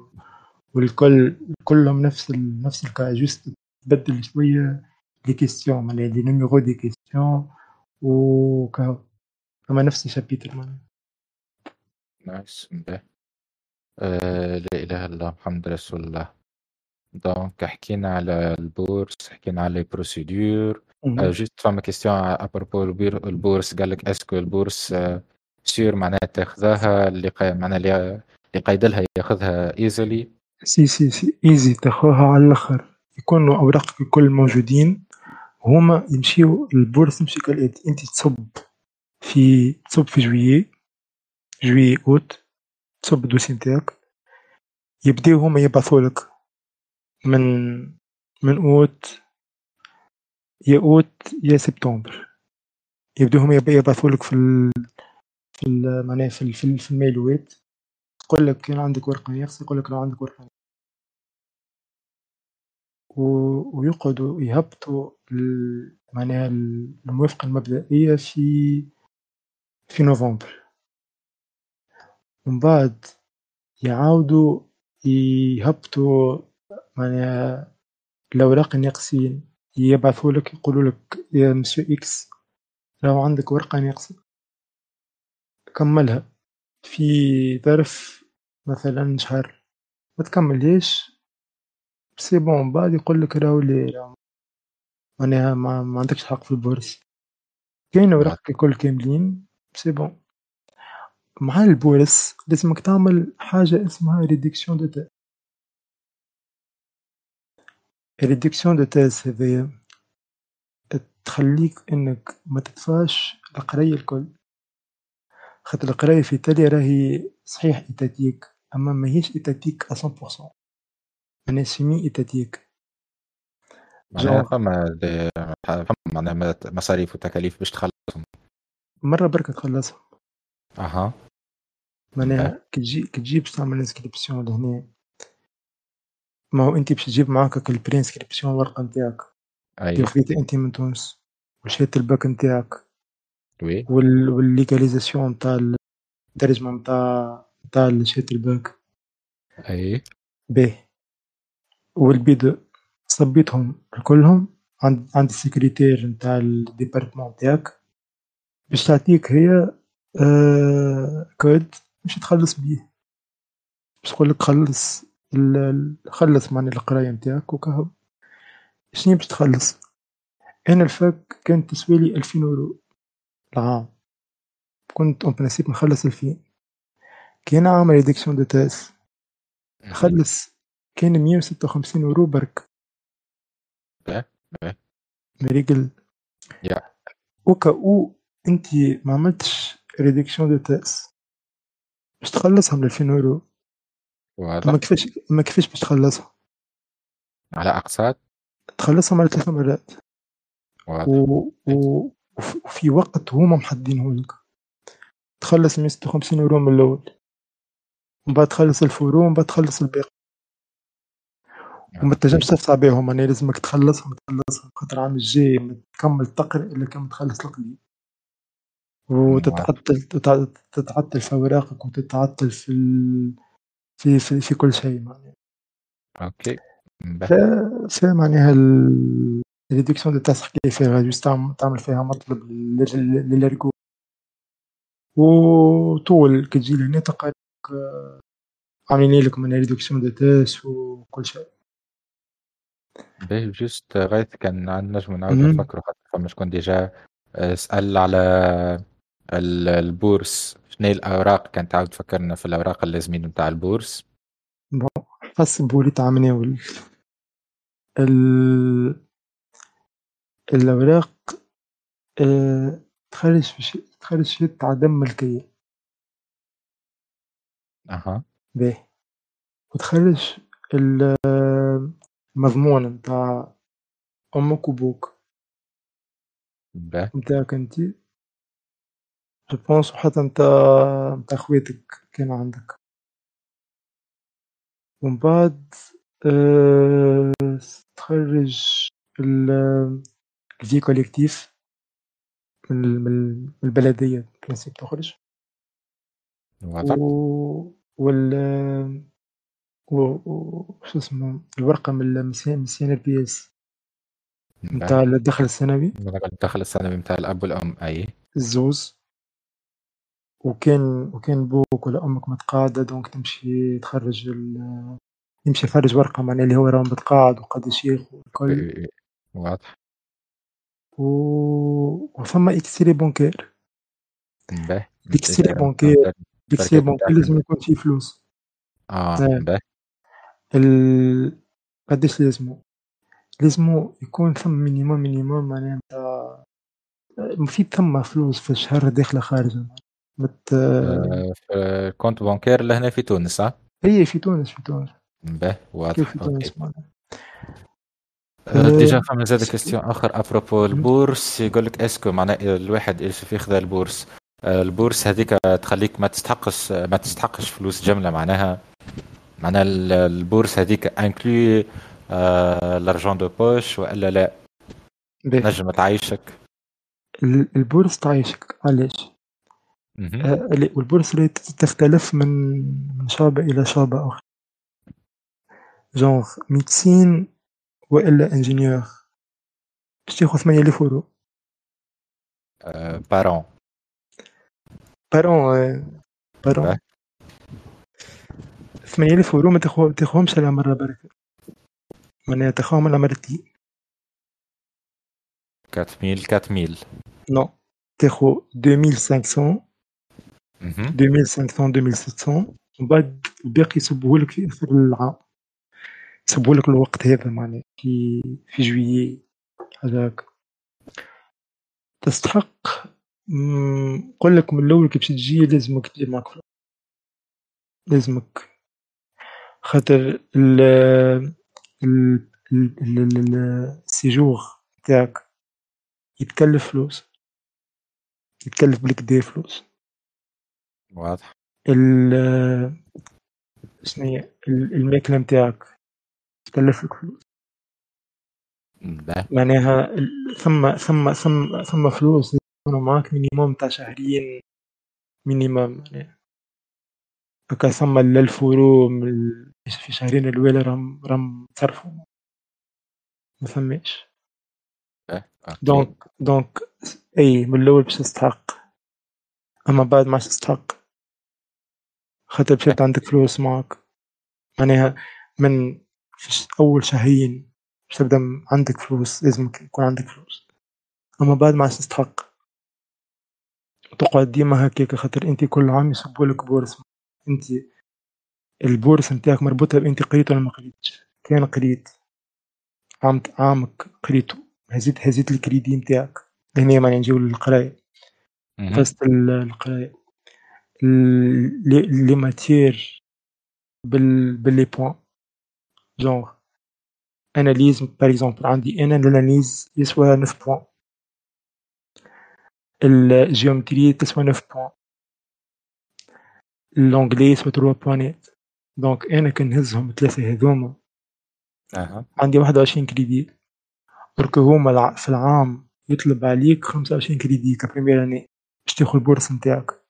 والكل كلهم نفس ال... نفس الكا جوست تبدل شوية les questions معناها les numéros des questions و كما نفس ال chapitres. معناها nice آه لا إله إلا الله محمد رسول الله. donc حكينا على ال bourse حكينا على les procédures juste فما question à propos ال bourse قال لك est-ce que ال bourse sûre معناها تاخذها؟ اللي قا... معناها اللي قايد لها ياخذها easily سي سي سي ايزي تاخذها على الآخر. يكونوا اوراقك الكل موجودين هما يمشيو ال bourse تمشي كالآتي أنت تصب في تصب في جويي جويي أوت. تصب ال dossier نتاعك يبداو هما يبعثولك من من أوت يا أوت يا سبتمبر. يبداو هما يبعثولك في ال في ال معناها في ال في, في الميلوات تقول لك كان عندك ورقة يخص يقول لك لو عندك ورقة. ويقعدوا يهبطوا معناها الموافقة المبدئية في في نوفمبر. ومن بعد يعاودوا يهبطوا معناها الأوراق الناقصين يبعثوا لك يقولوا لك يا مسيو إكس لو عندك ورقة ناقصة. كملها. في ظرف مثلا شهر ما تكملهاش. c'est bon بعد يقول لك راهو لي معناها ما, ما عندكش حق في ال bourse. كاين اوراق الكل كاملين c'est bon. مع ال bourse لازمك تعمل حاجة اسمها réduction de taxe réduction de taxe هذايا تخليك إنك ما تدفعش القراية الكل. خاطر القراية في إيطاليا راهي صحيح étatique أما ماهيش étatique à 100% معناها semi étatique معناها فما فما معناها مصاريف وتكاليف باش تخلصهم. مرة بركة تخلصهم. أها. معناها كي تجي كي تجي باش تعمل inscription لهنا. ما هو أنت باش تجيب معاك ال préinscription الورقة نتاعك. اللي خذيتها انت من تونس. وشهادة الباك نتاعك. oui. وال légalisation نتاع الترجمة نتاع نتاع شهادة الباك. أي. باهي. والبيدو. صبيتهم كلهم عند عند ال secrétaire نتاع ال département تاعك باش تعطيك هي آه كود باش تخلص بيه. باش تقول لك خلص خلص معني القراية نتاعك وكهو. شنو باش تخلص؟ أنا ال fac كانت تسويلي ألفين يورو. العام كنت en principe نخلص ألفين. كي عامل réduction de taxe نخلص كان مية وستة وخمسين يورو برك. مريقل يا. و au cas où انت ما عملتش réduction de taxe باش تخلصها من 2000 يورو ما كيفاش ما كيفاش باش تخلصها. على اقساط تخلصها مرة ثلاث مرات. و... و... وفي وقت هما محددينه لك. تخلص 156 يورو من الأول. ومن بعد تخلص الفورو ومن بعد تخلص الباقي. وما تنجمش تدفع بيهم يعني لازمك تخلصهم تخلصهم. خاطر العام الجاي تكمل تقرأ إلا كان تخلص القديم وتتعطل تتعطل في أوراقك وتتعطل في ال... في, في في كل شيء معناها. OK. ف معناها ال réduction de taxe حكي فيها juste تعمل فيها مطلب للركوب وطول كي تجي لهنا تلقى عاملين لك من réduction de taxe وكل شيء. باهي juste غايت كان عندنا نجم نعاود نفكروا خاطر فما شكون déjà سأل على ال bourse. شنو الأوراق؟ كانت تعاود تفكرنا في الأوراق اللازمين نتاع ال bourse. bon حسبوا لي تاع مناول ال... الأوراق أه... تخرج في تخرج شيء تاع دم ملكية. أها. باهي وتخرج المضمون نتاع أمك وبوك باهي نتاعك أنتي. je pense حتى نتاع نتاع خواتك كان عندك. ومن بعد أه... تخرج ال vie collective من من البلدية principe تخرج و... وال و... شو اسمه الورقة من مسيان البي إس. نتاع الدخل السنوي. الدخل السنوي نتاع الأب والأم أي. الزوز. وكان وكان بوك ولا أمك متقاعدة donc تمشي تخرج ال... يمشي يخرج ورقة معناها اللي هو راه متقاعد وقد شيخ والكل. واضح. و... وثم extrait bancaire. باهي extrait bancaire extrait bancaire لازم يكون فيه فلوس. آه باهي ال... قداش لازمو لازمو يكون ثم minimum minimum معناها في ثم فلوس في الشهر داخلة خارجة. مت آه، في compte bancaire لهنا في تونس صح؟ هي في تونس في تونس. به واضح. في تونس؟ معناها déjà فما زاد question آخر. à propos ال bourse يقول لك est-ce que معناها الواحد إيش ياخذ ال bourse. ال bourse هذيك تخليك ما تستحقش ما تستحقش فلوس جملة معناها. معناها ال bourse هذيك inclut l'argent de poche وإلا لا. نجم تعيشك. ال bourse تعيشك. علاش؟ آه وال bourse تختلف من من شعب إلى شعب اخر genre médecine والا ingénieur باش تاخذ 8000 euros par an par an par an 8000 اورو ما تاخذهمش على مره بركه معناها تاخذهم على مرتين 4000 4000 non تاخذ 2500 2500 2700 ومن بعد الباقي يصبوه لك في اخر العام يصبوا لك الوقت هذا معناها في في جويي هذاك تستحق نقول لك من الأول كي باش تجي لازمك معك فلوس لازمك خاطر ال ال السيجور تاعك يتكلف فلوس يتكلف بالكدا فلوس واضح. ال شنو الماكله نتاعك تكلف لك فلوس. معناها ثم ثم ثم ثم فلوس يكونوا معاك minimum تاع شهرين minimum يعني هكا ثم الألف يورو في شهرين الأولى راهم راهم تصرفوا ما ثماش. donc donc إي من الأول باش تستحق. أما بعد ما تستحق. خاطر مشات عندك فلوس معك. معناها من في أول شهرين باش تبدا عندك فلوس لازم يكون عندك فلوس أما بعد ما تستحق تقعد ديما هكاك خاطر أنت كل عام يصبوا لك بورس. أنت البورس نتاعك مربوطة بأنت قريت ولا ما قريتش؟ كان قريت. عام عامك قريتو هزيت هزيت الكريدي نتاعك. هنا ما نجيو للقراية. فاست القراية. لي ماتير بال باللي بوان جونغ اناليز باغ اكزومبل عندي أنا الاناليز يسوى 9 بوان الجيومتري تسوى 9 بوان لونجلي يسوى 3 بوانات donc أنا كنهزهم الثلاثه هذوما أه. عندي 21 crédits برك هما في العام يطلب عليك 25 crédits ك première année باش تاخذ ال bourse نتاعك.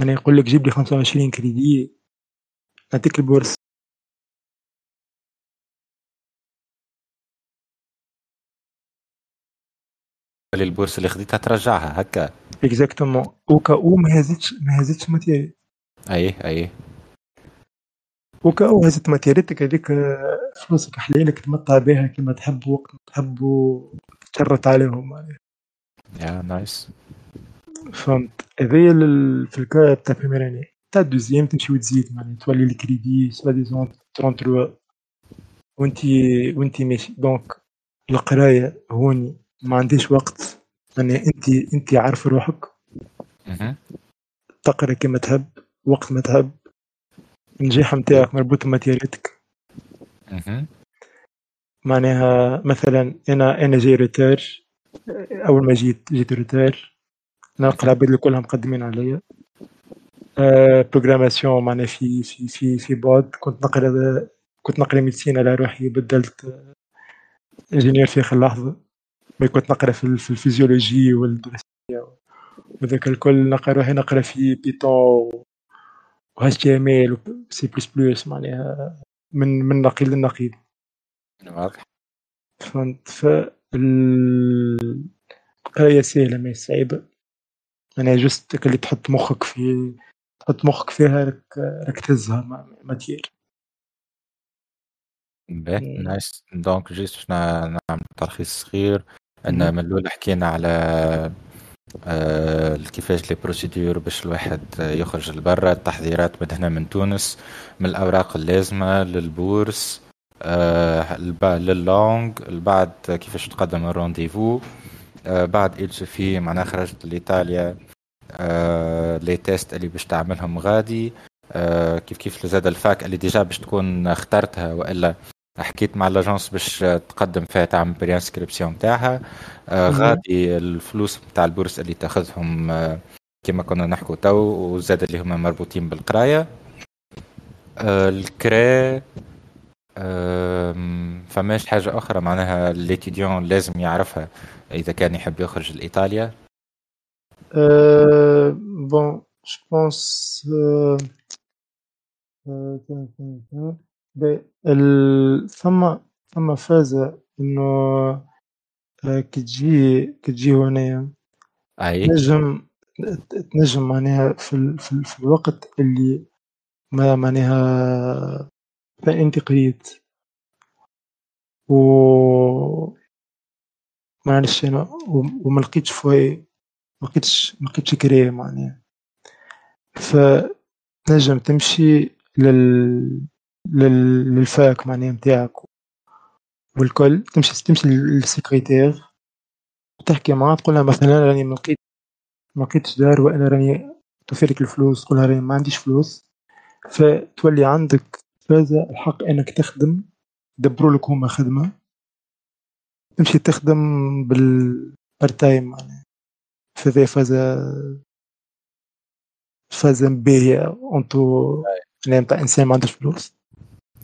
أنا يقول لك جيب لي 25 crédits. نعطيك ال bourse ال bourse اللي خديتها ترجعها هكا. exactement وكا ما هزتش ما هزتش ماتيري أي أي. وكا هزت ماتيريتك هذيك فلوسك حليلك تمتع بها كما تحب وقت تحب وتشرط عليهم. يا نايس فهمت. هذايا في الكا تاع بيميراني تاع دوزيام تمشي وتزيد يعني تولي الكريدي سوا ديزون 33 وانت وانت ماشي دونك القراية هوني ما عنديش وقت يعني انت انت عارف روحك. تقرأ كما تحب وقت ما تحب. النجاح نتاعك مربوط بماتيريتك معناها مثلا أنا أنا جاي retard أول ما جيت جيت روتير نلقى العباد اللي كلهم مقدمين عليا. programmation معناها في في في في بعد كنت نقرا كنت نقرأ médecine على روحي بدلت ingénieur في آخر لحظة. ما كنت نقرأ في, في الفيزيولوجي والدراسية. وذاك الكل نقرأ روحي نقرأ في بيتون و اتش تي ام ال وسي بلس بلس معناها من من نقيض للنقيض. واضح. فهمت؟ ف القراية سهلة ما صعيبة. أنا juste اللي تحط مخك في تحط مخك فيها راك راك تهزها matière nice donc juste باش نعمل تلخيص صغير ان من الأول حكينا على آه كيفاش les procédures باش الواحد يخرج لبرا. التحذيرات من هنا من تونس من الأوراق اللازمة لل bourse لل langue بعد كيفاش تقدم ال rendez-vous بعد إل سوفي معناها خرجت لإيطاليا les tests اللي باش تعملهم غادي. كيف كيف زاد ال fac اللي déjà باش تكون اخترتها وإلا حكيت مع l'agence باش تقدم فيها تعمل préinscription تاعها. غادي الفلوس نتاع ال bourse اللي تاخذهم كما كنا نحكوا تو وزاد اللي هما مربوطين بالقراية. الكرا فماش حاجة أخرى معناها l'étudiant لازم يعرفها إذا كان يحب يخرج لإيطاليا؟ bon je pense ثم ثم فازة إنه كي تجي كي تجي هنايا تنجم تنجم معناها في, في, في الوقت اللي ما معناها فأنت قريت و معلش أنا وما لقيتش فوي ما لقيتش ما لقيتش كريه معناها. فتنجم تمشي لل... لل... للفاك معناها نتاعك والكل تمشي تمشي للسكرتير. وتحكي معاه تقول لها مثلا راني ما لقيت ما لقيتش دار وأنا راني توفيرك الفلوس تقول لها راني ما عنديش فلوس. فتولي عندك فازة الحق إنك تخدم يدبروا لك هما خدمة. تمشي تخدم بال part-time معناها فهذا فازة فازة باهية أنتو نتاع إنسان ما عندوش فلوس.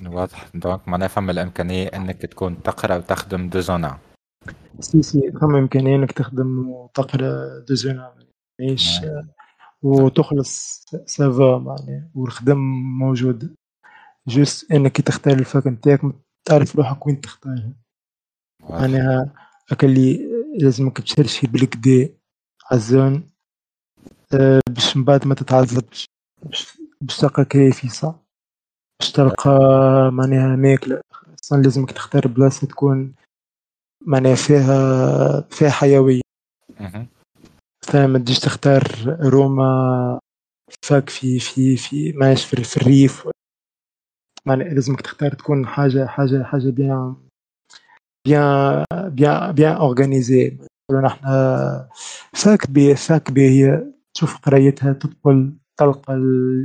واضح. donc معناها فما الإمكانية إنك تكون تقرأ وتخدم deux en un. si si. فما إمكانية إنك تخدم وتقرأ deux en un. ماهيش وتخلص ça va معناها والخدم موجود. juste إنك تختار ال fac نتاعك تعرف روحك وين تختارها. معناها هكا اللي لازمك تشرشي بالكدا عال zone أه باش من بعد ما تتعذبش باش تلقى كيفيسة باش تلقى معناها ماكلة. أصلا لازمك تختار بلاصة تكون معناها فيها فيها حيوية. مثلا ما تجيش تختار روما fac في في في ماش في, في الريف. معناها لازمك تختار تكون حاجة حاجة حاجة bien bien bien bien organisée fac بي fac بي هي تشوف قرايتها تدخل تلقى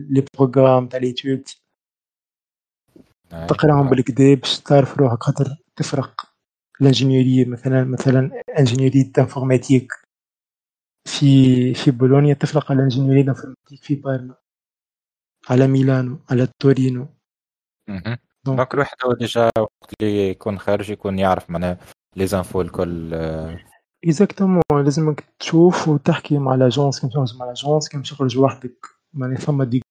les programmes تاع l'étude تقراهم بالكدا باش تعرف روحك خاطر تفرق. ال ingénierie مثلا مثلا ingénierie informatique في في بولونيا تفرق على ingénierie informatique في بارما على ميلانو على تورينو. donc الواحد هو déjà وقت اللي يكون خارج يكون يعرف معناها les infos الكل exactement لازمك تشوف وتحكي مع l'agence كيما تخرج مع l'agence كيما تخرج وحدك معناها ثم دي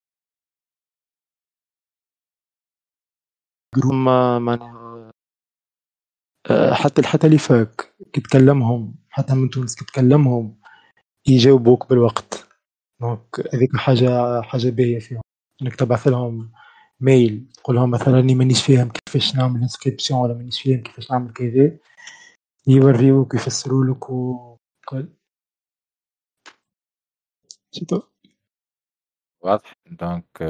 هما معناها حتى حتى les facs كي تكلمهم حتى من تونس كي تكلمهم يجاوبوك بالوقت. donc هذيك حاجة حاجة باهية فيهم. إنك تبعث لهم. mail تقول لهم مثلا راني مانيش فاهم كيفاش نعمل inscription ولا مانيش فاهم كيفاش نعمل كذا يوريوك ويفسروا لك وكل c'est tout واضح donc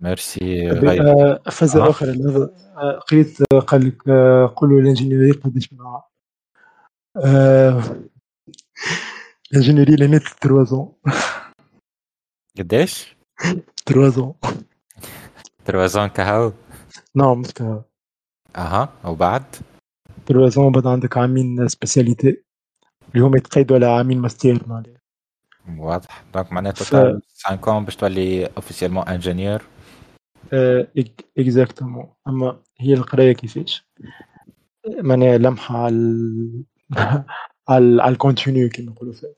merci فازة أخرى هذا قريت قال لك قولوا ال ingénierie قداش من ال ingénierie لانيت trois ans قداش؟ تروازون تروازون كهو. نعم مش كهو. أها وبعد trois ans بعد عندك عامين spécialité اللي هم يتقيدوا على عامين ماستير معناها واضح. donc معناتها total 5 باش تولي officiellement ingénieur exactement. أما هي القراية كيفاش؟ معناها لمحة على على ال contenu كيما نقولوا فيه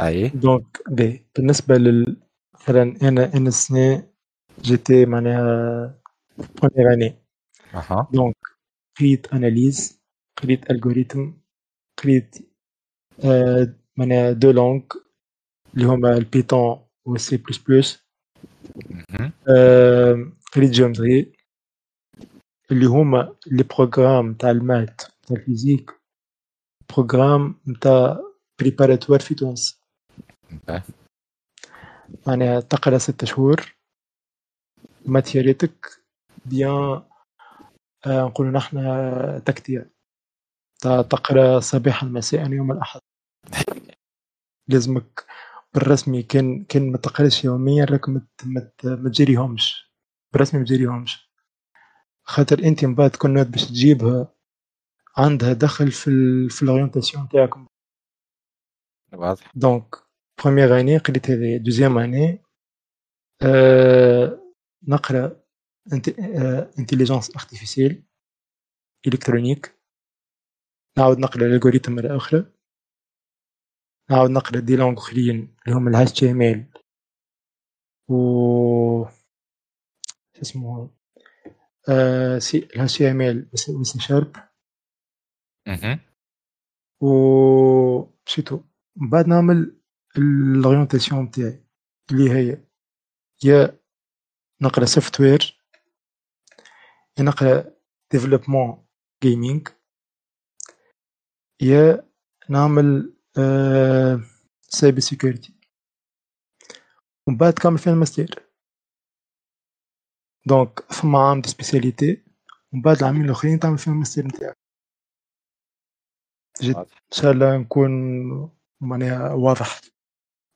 أي. donc باهي. بالنسبة لل مثلا أنا أنا السنة جيتي معناها première année أها donc قريت analyse قريت algorithme قريت آه معناها deux langues اللي هما البيتون والسي بلس بلس قريت géométrie اللي هما les programmes تاع ال maths تاع ال physique programme نتاع préparatoire في تونس معناها تقرا ستة شهور ماتيريتك بيان آه، نقول نحن تكتية تقرأ صباحا مساء يوم الأحد. لازمك بالرسمي كان كان ما تقرأش يوميا راك ما تجريهمش. بالرسمي ما تجريهمش. خاطر أنت من بعد تكون باش تجيبها عندها دخل في ال في الاورينتاسيون تاعكم واضح. دونك première année قريت هذه. deuxième année أه نقرأ intelligence artificielle électronique نعاود نقرأ ال algorithme مرة أخرى. نعاود نقرأ des langues أخرين اللي هما ال HTML و اسمه؟ آه سي ال HTML و C sharp. و c'est tout من بعد نعمل ال orientation نتاعي اللي هي يا نقرأ software يا نقرأ développement en: gaming يا نعمل cyber security ومن بعد كامل فيها ال master. donc ثم عام de spécialité ومن بعد العامين الأخرين تعمل فيهم الماستير نتاعك. جد إن شاء الله نكون معناها واضح.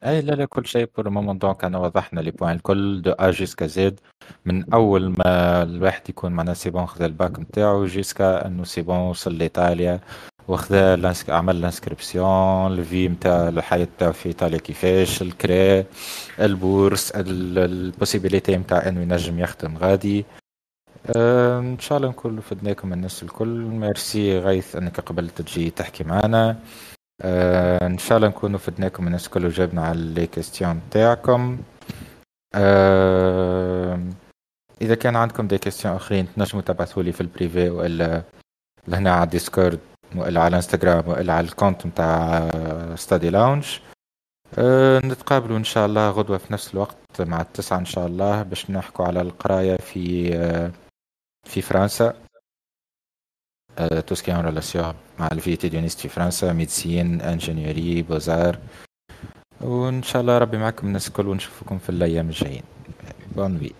أي لا لا كل شيء pour moment donc انا وضحنا les points الكل de A jusqu'à Z من أول ما الواحد يكون معناها c'est bon خذا الباك نتاعو jusqu'à إنه c'est bon وصل لإيطاليا وخذا عمل ال inscription ال vie نتاع الحياة نتاعو في إيطاليا كيفاش الكري ال bourse ال possibilité نتاع إنه ينجم يخدم غادي. أه إن شاء الله نكون فدناكم الناس الكل. ميرسي غيث إنك قبلت تجي تحكي معنا. أه إن شاء الله نكونوا فدناكم الناس الكل وجاوبنا على les questions نتاعكم أه إذا كان عندكم des questions أخرين تنجموا تبعثوا لي في ال privé وإلا لهنا على ال Discord وإلا على انستغرام وإلا على ال compte نتاع Study Lounge. أه نتقابلوا إن شاء الله غدوة في نفس الوقت مع التسعة إن شاء الله باش نحكوا على القراية في أه في فرنسا. tout ce qui est en relation مع ال vie estudiantine في فرنسا médecine ingénieur ي beaux-arts وان شاء الله ربي معكم الناس الكل ونشوفكم في الأيام الجايين bonne nuit